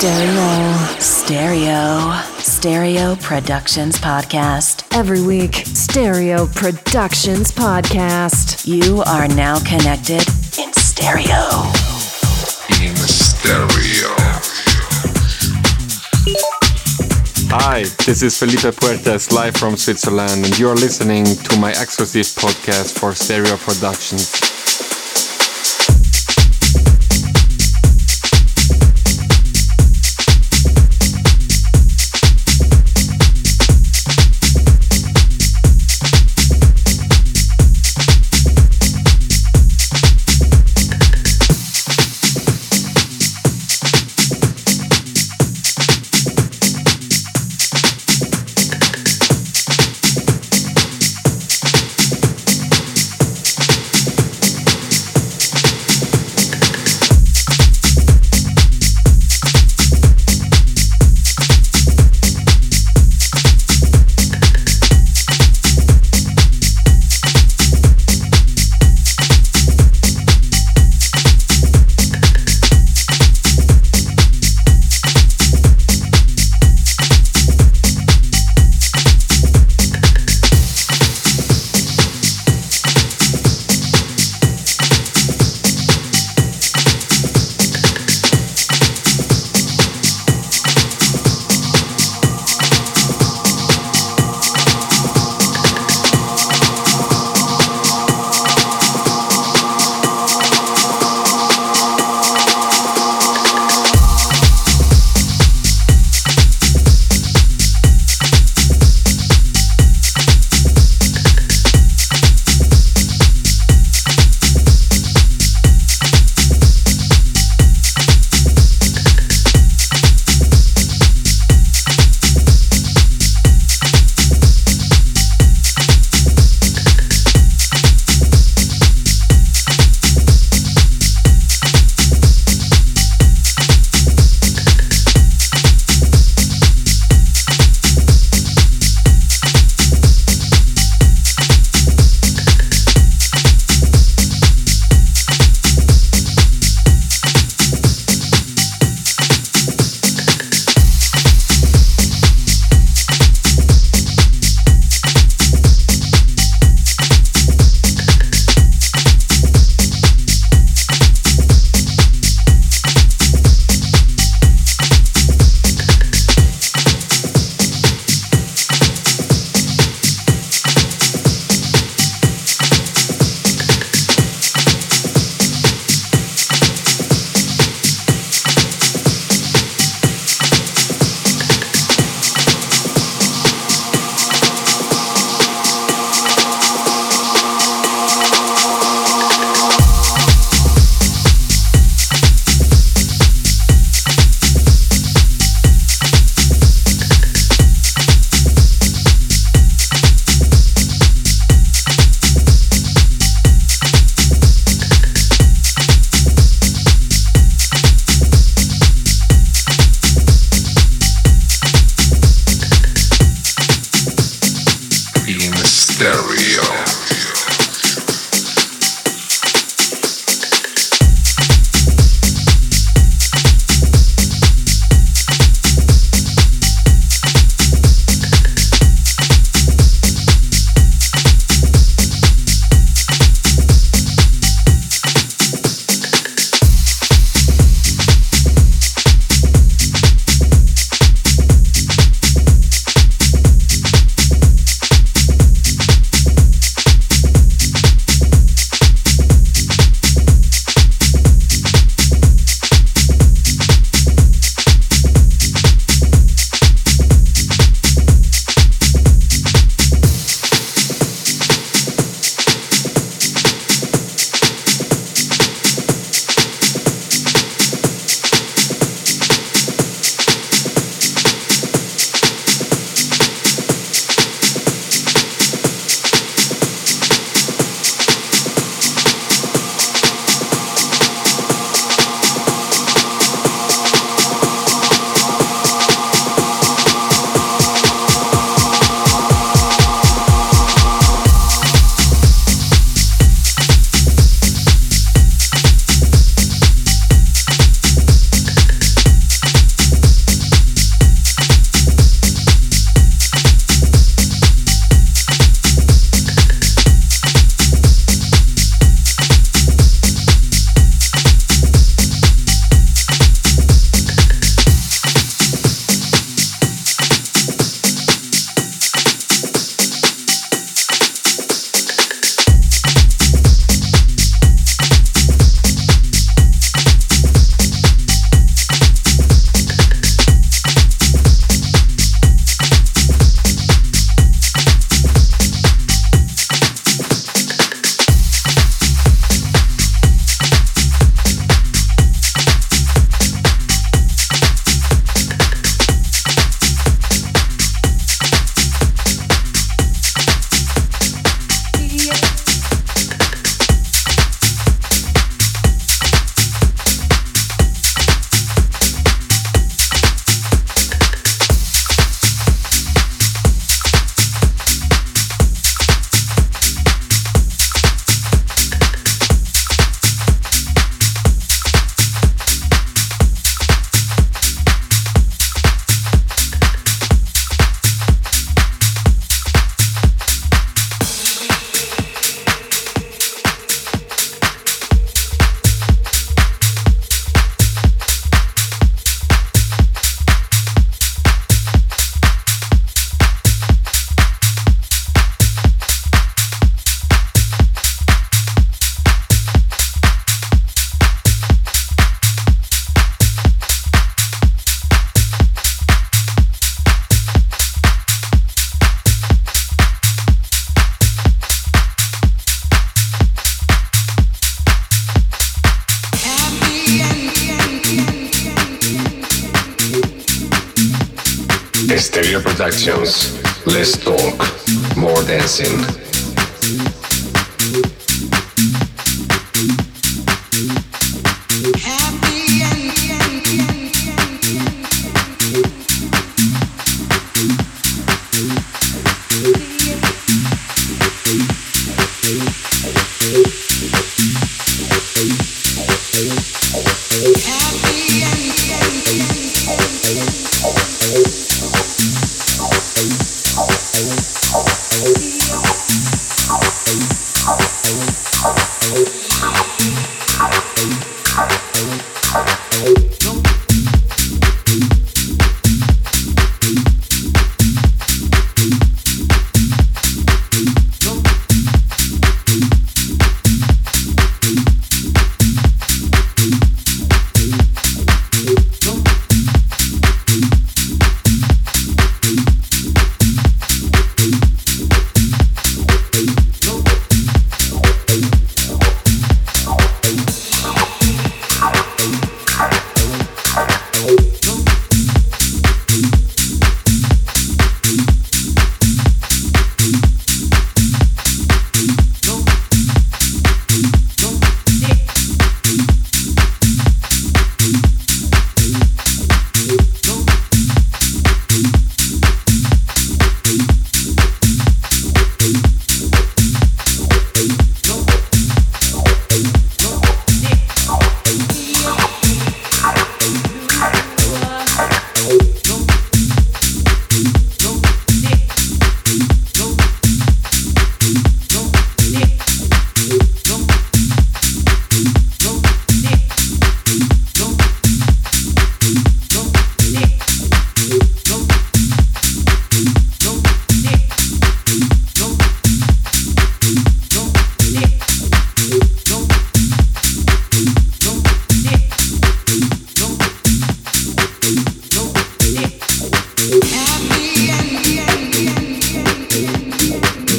Stereo. Stereo. Stereo Productions Podcast. Every week, Stereo Productions Podcast. You are now connected in stereo. In stereo. Hi, this is Felipe Puertes live from Switzerland, and you're listening to my exclusive podcast for Stereo Productions.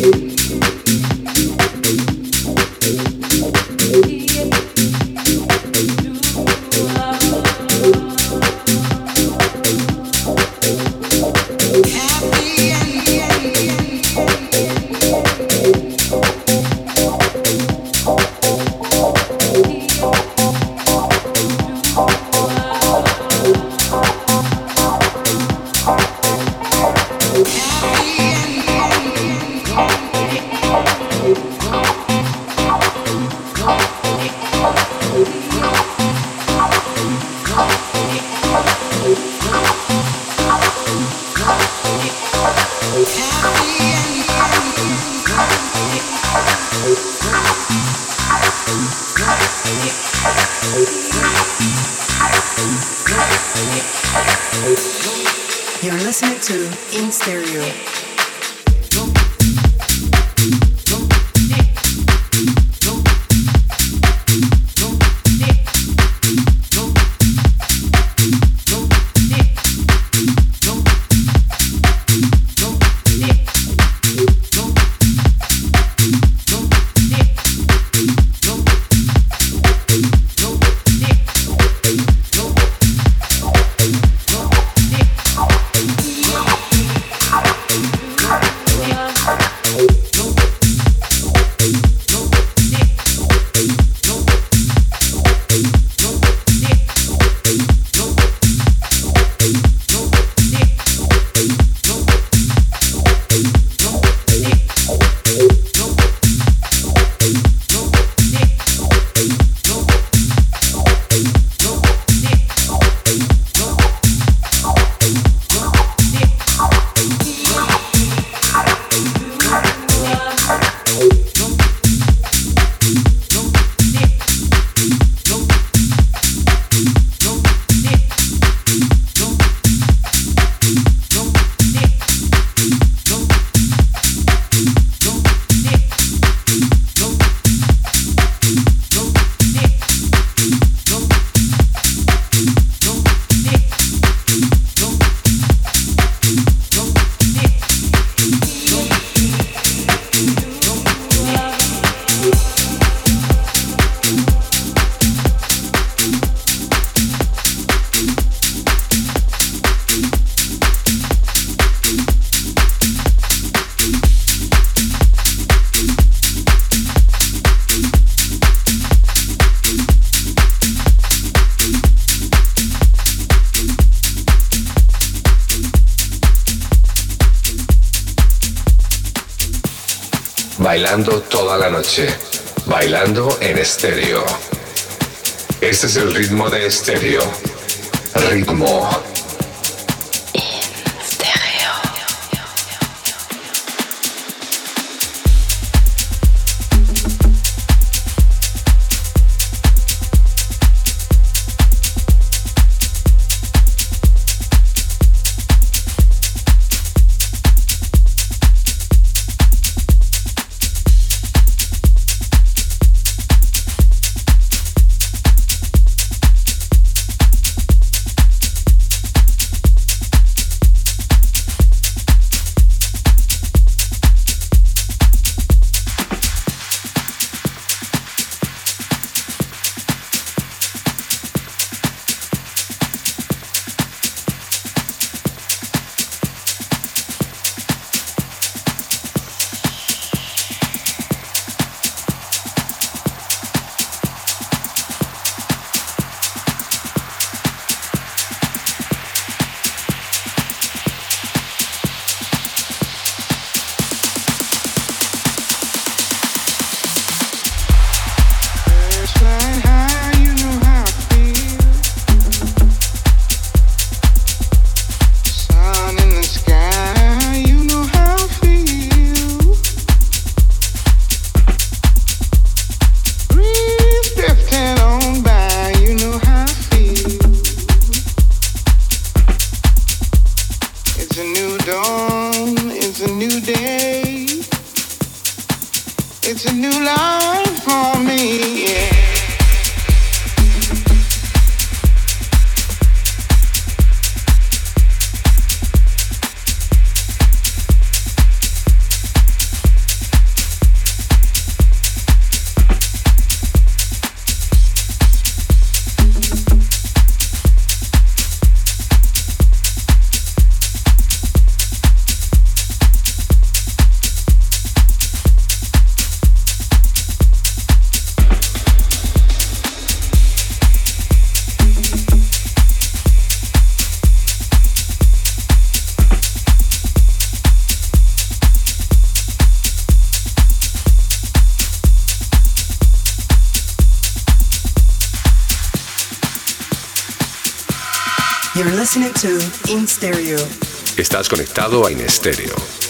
you. Bailando toda la noche, bailando en estéreo. Este es el ritmo de estéreo. Ritmo Estás conectado a In Stereo.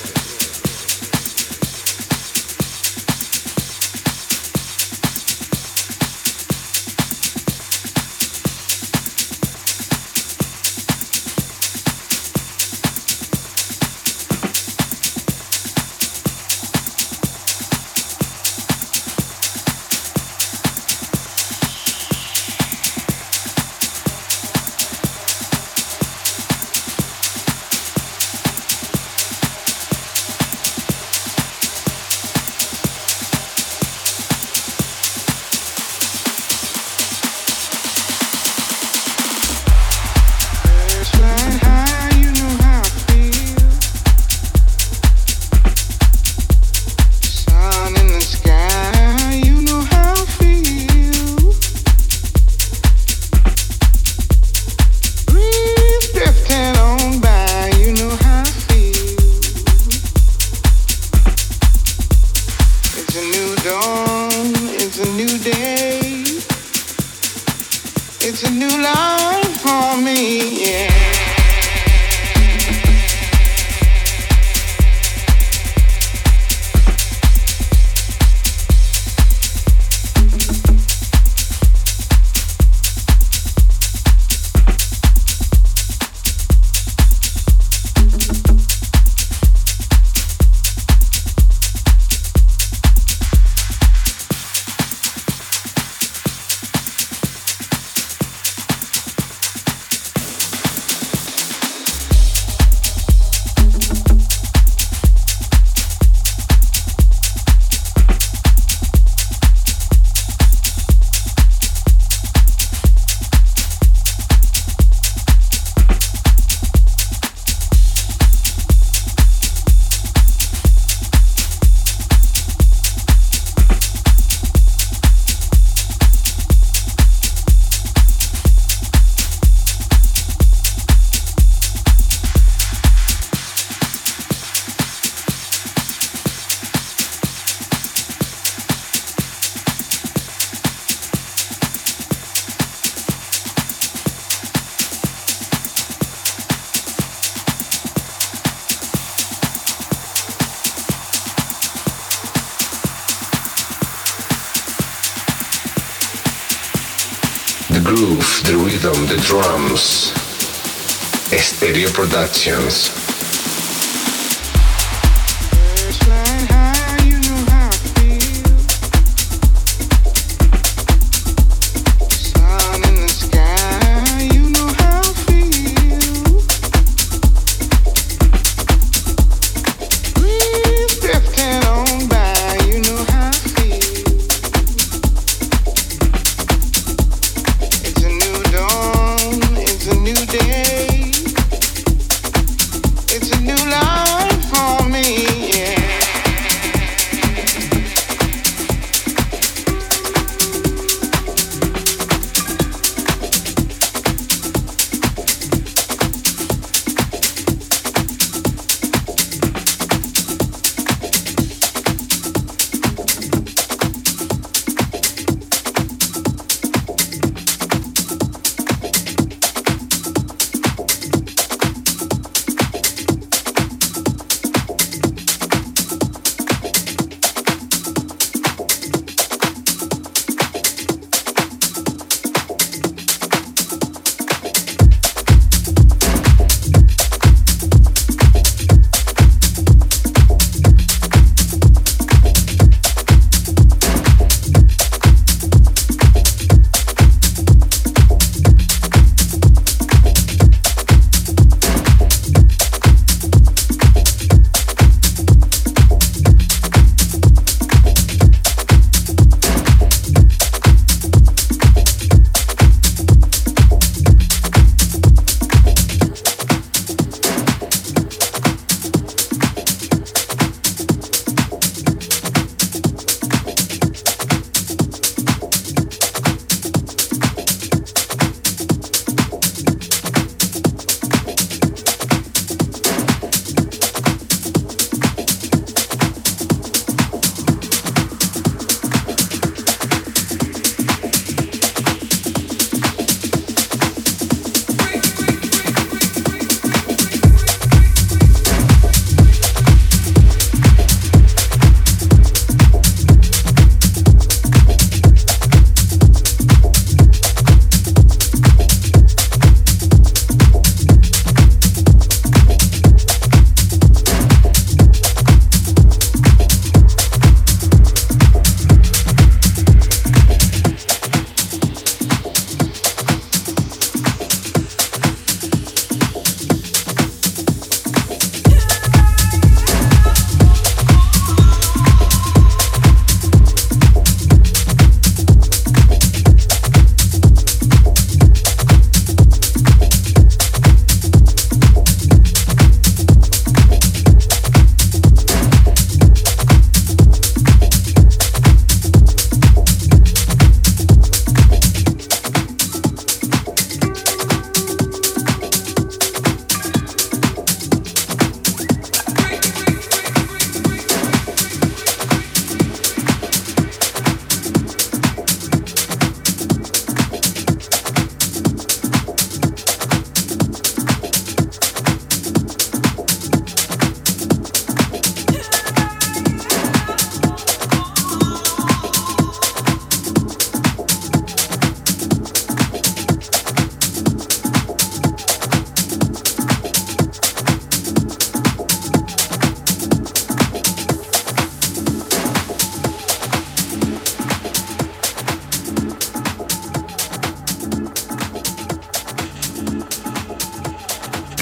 Productions.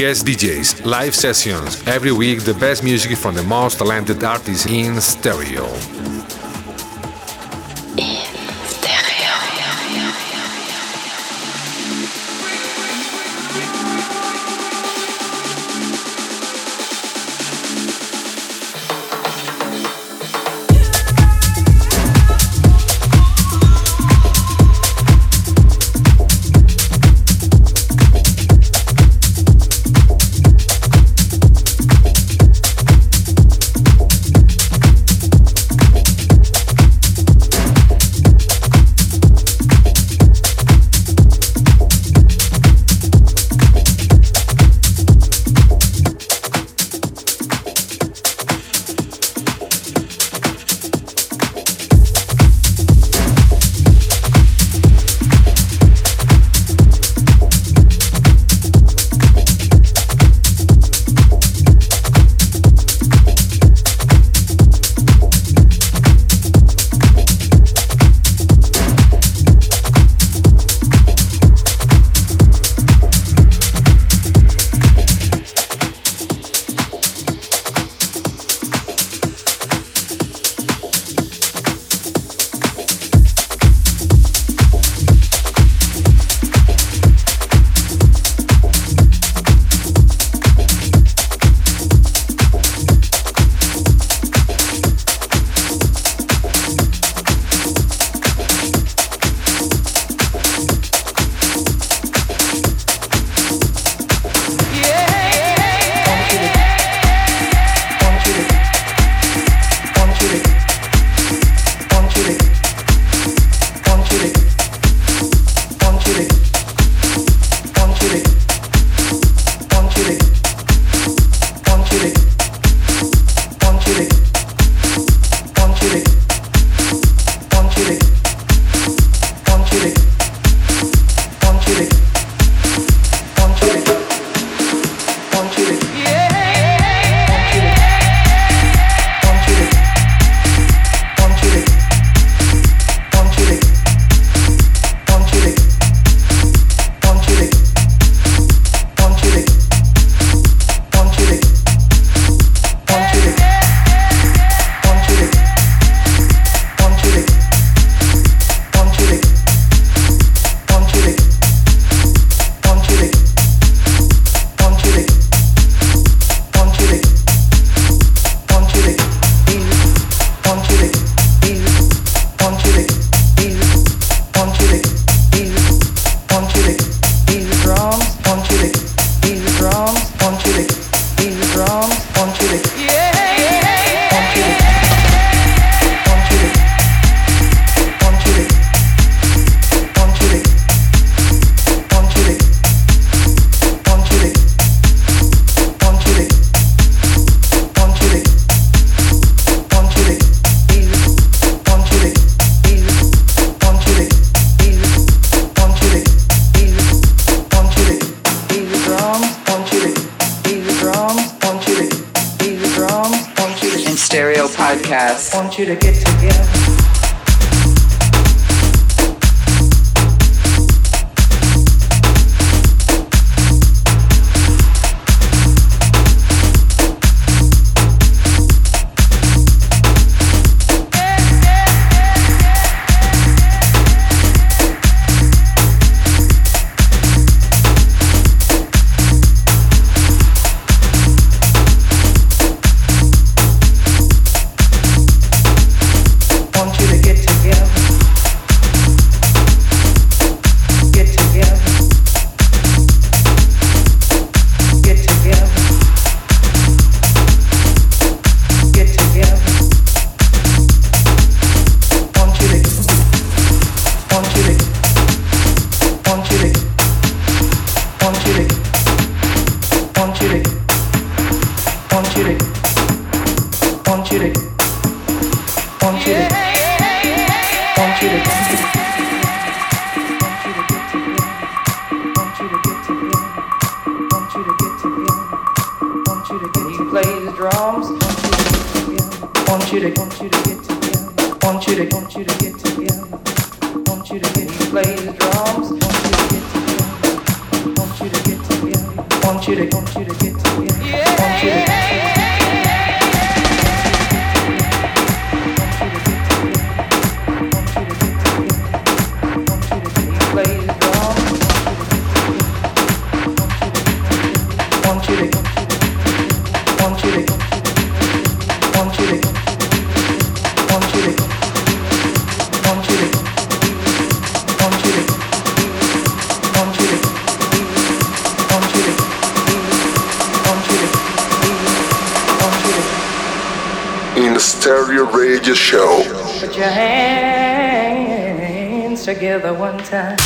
Guest DJs, live sessions, every week the best music from the most talented artists in stereo. Together time.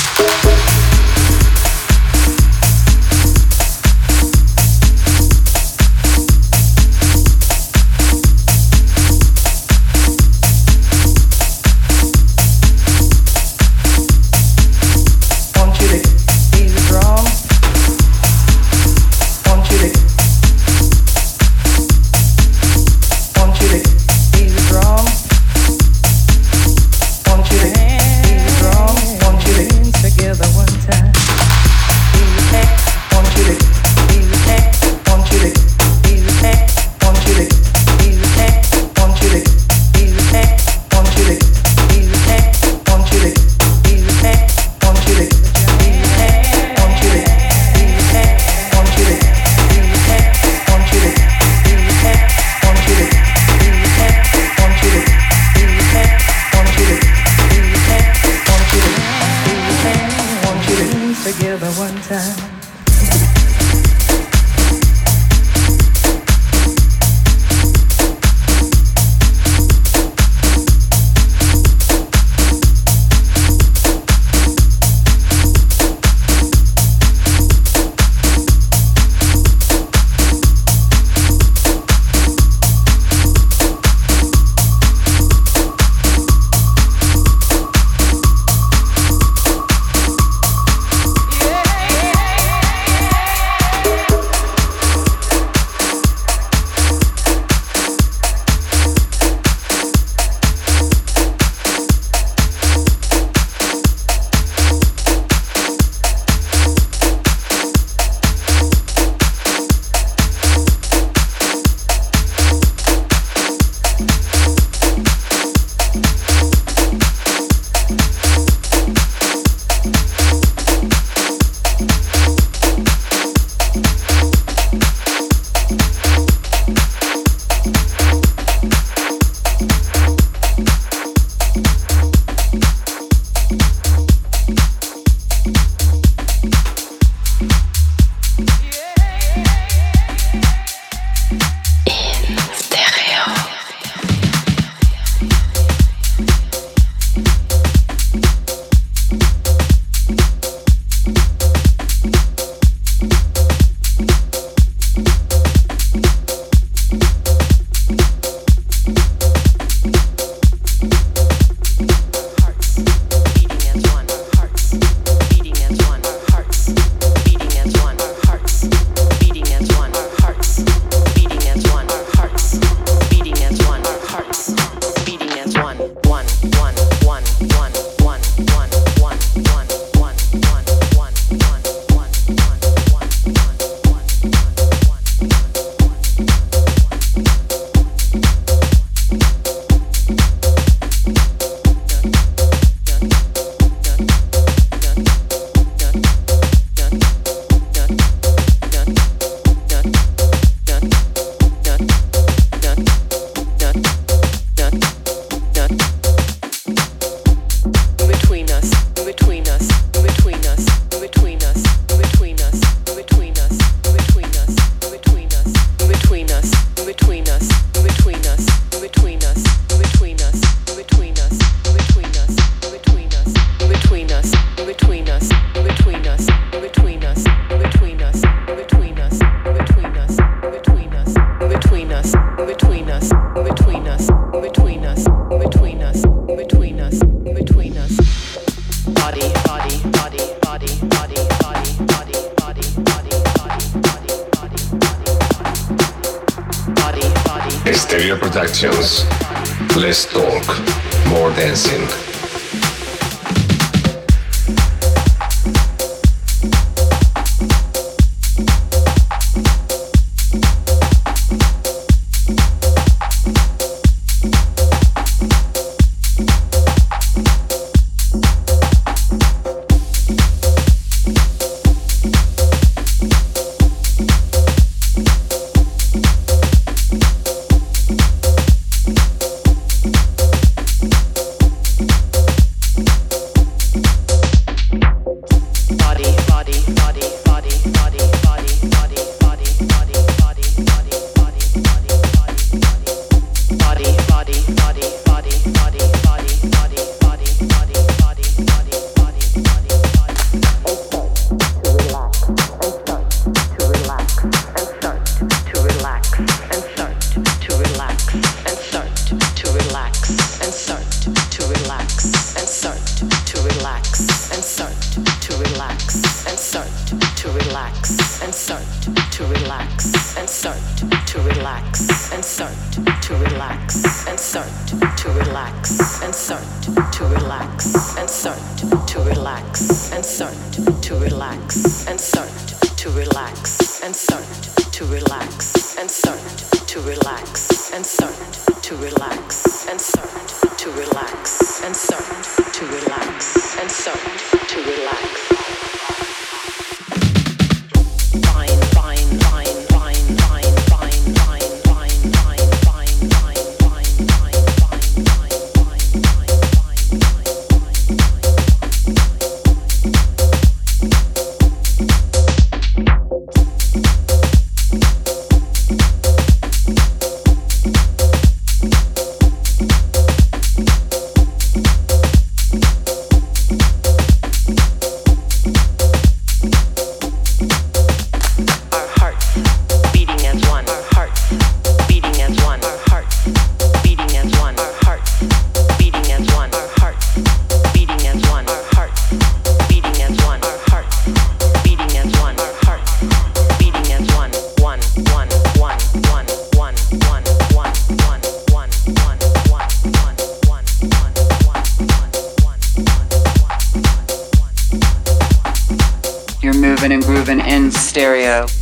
stereo.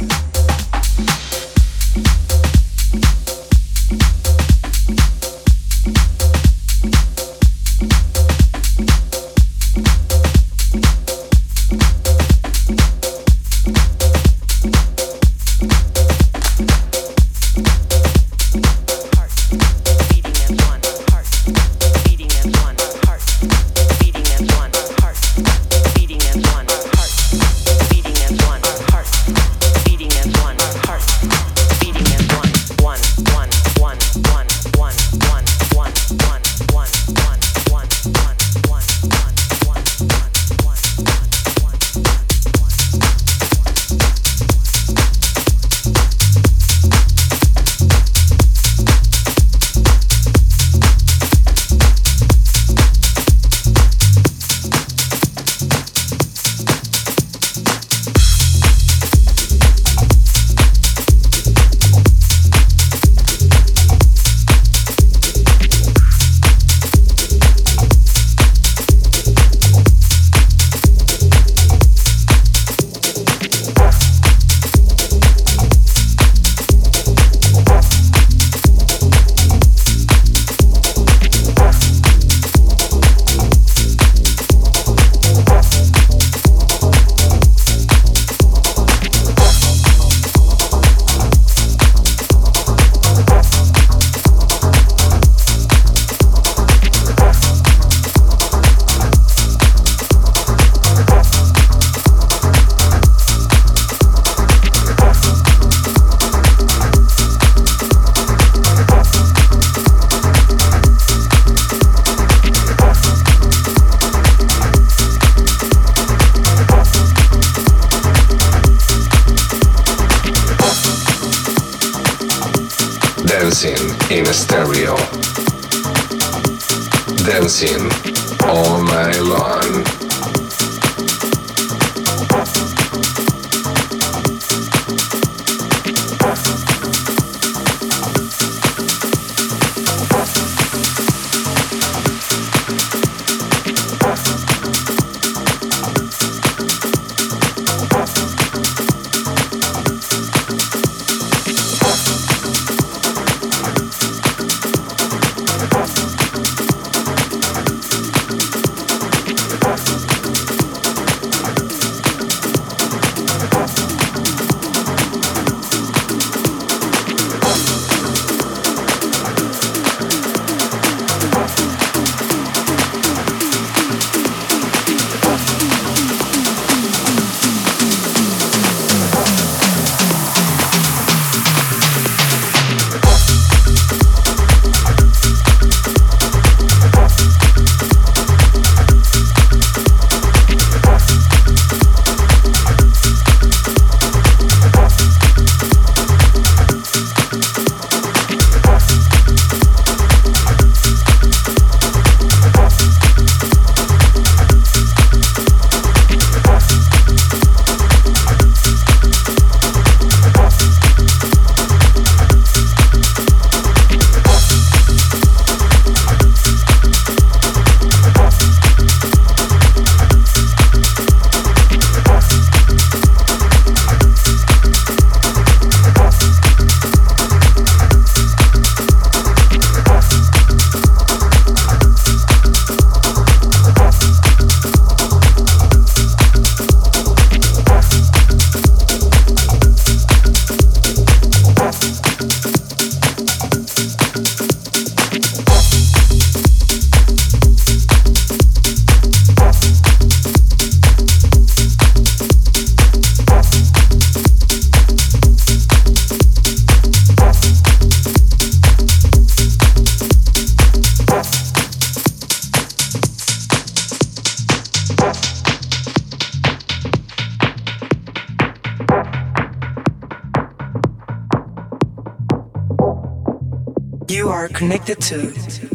To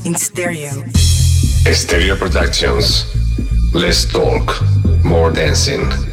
In Stereo. Stereo Productions. Less talk, more dancing.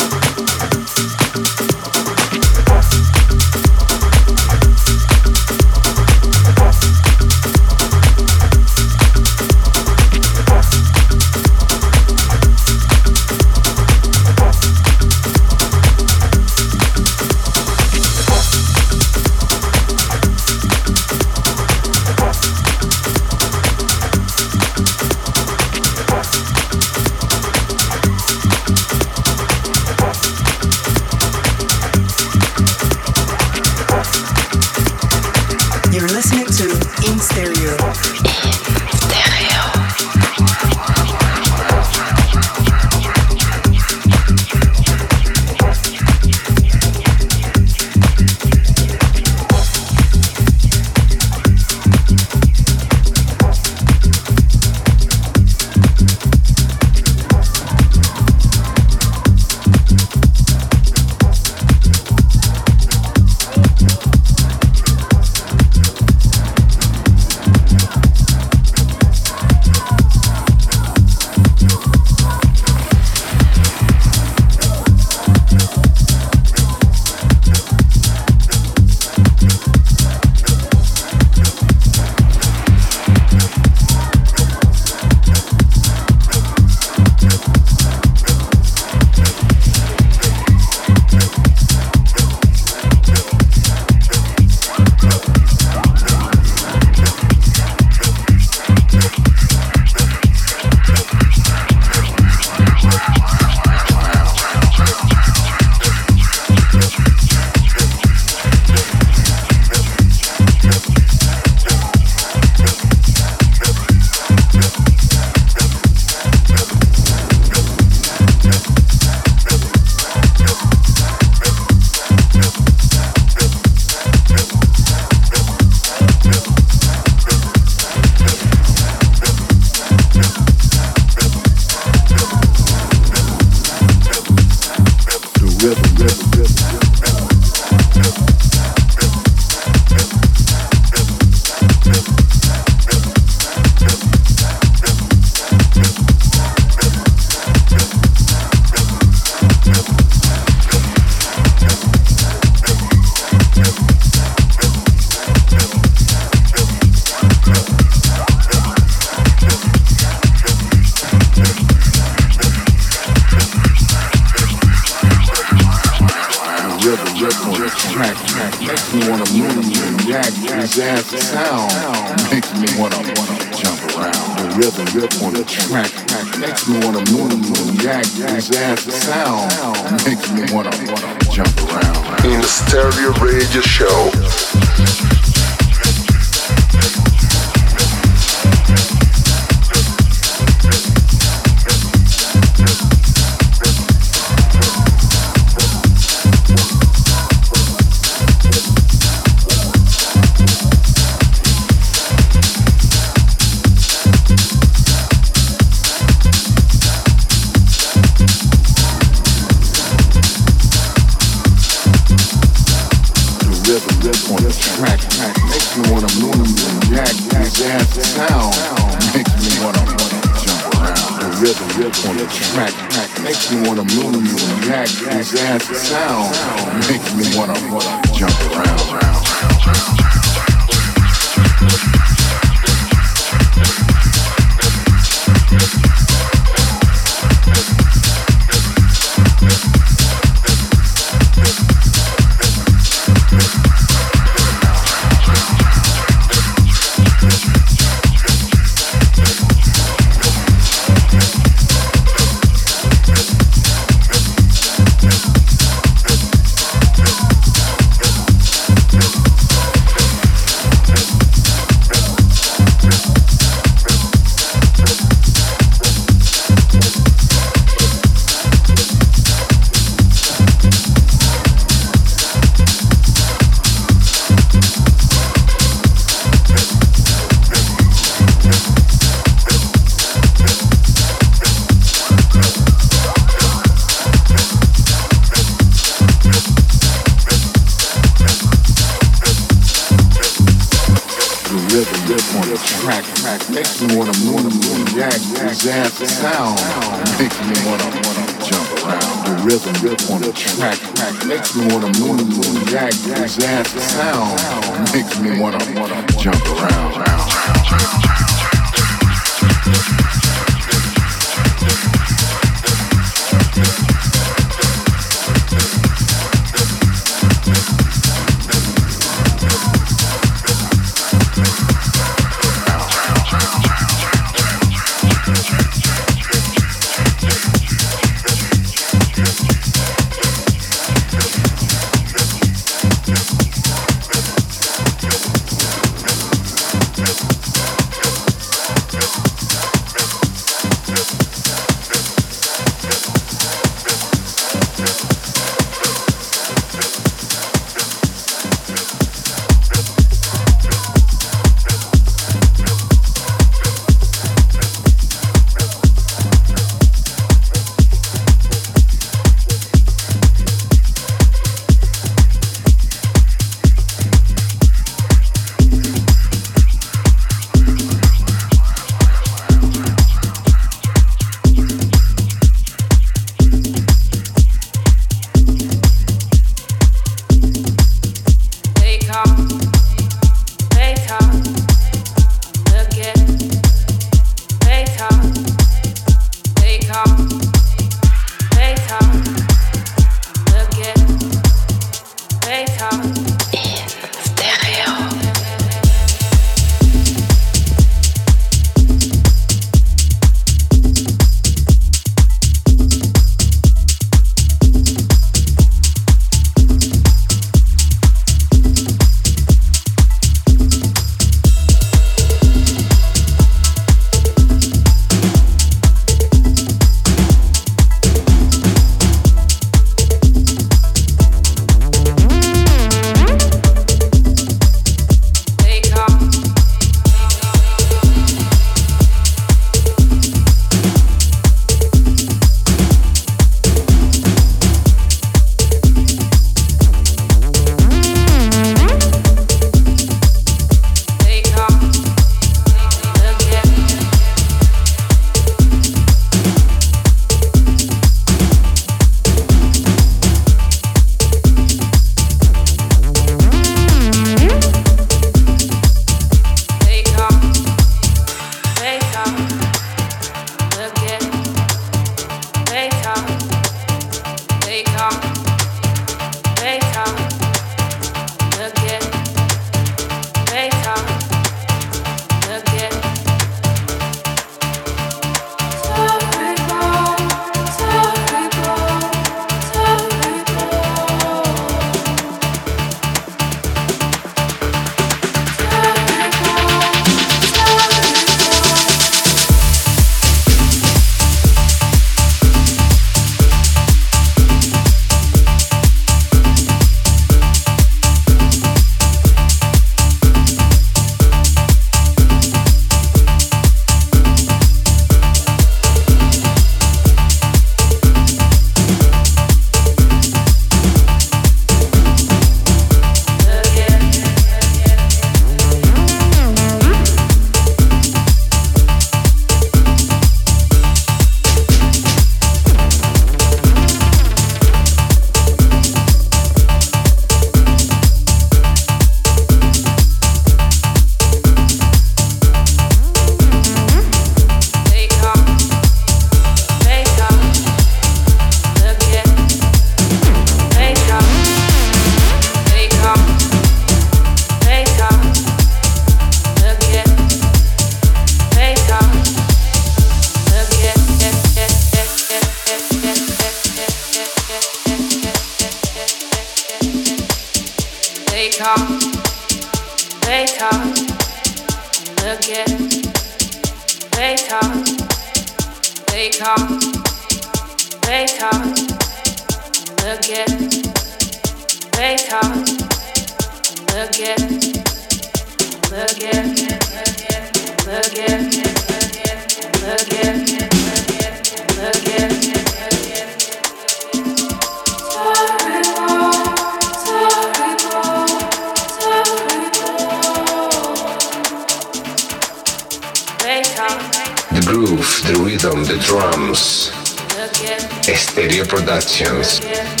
Productions.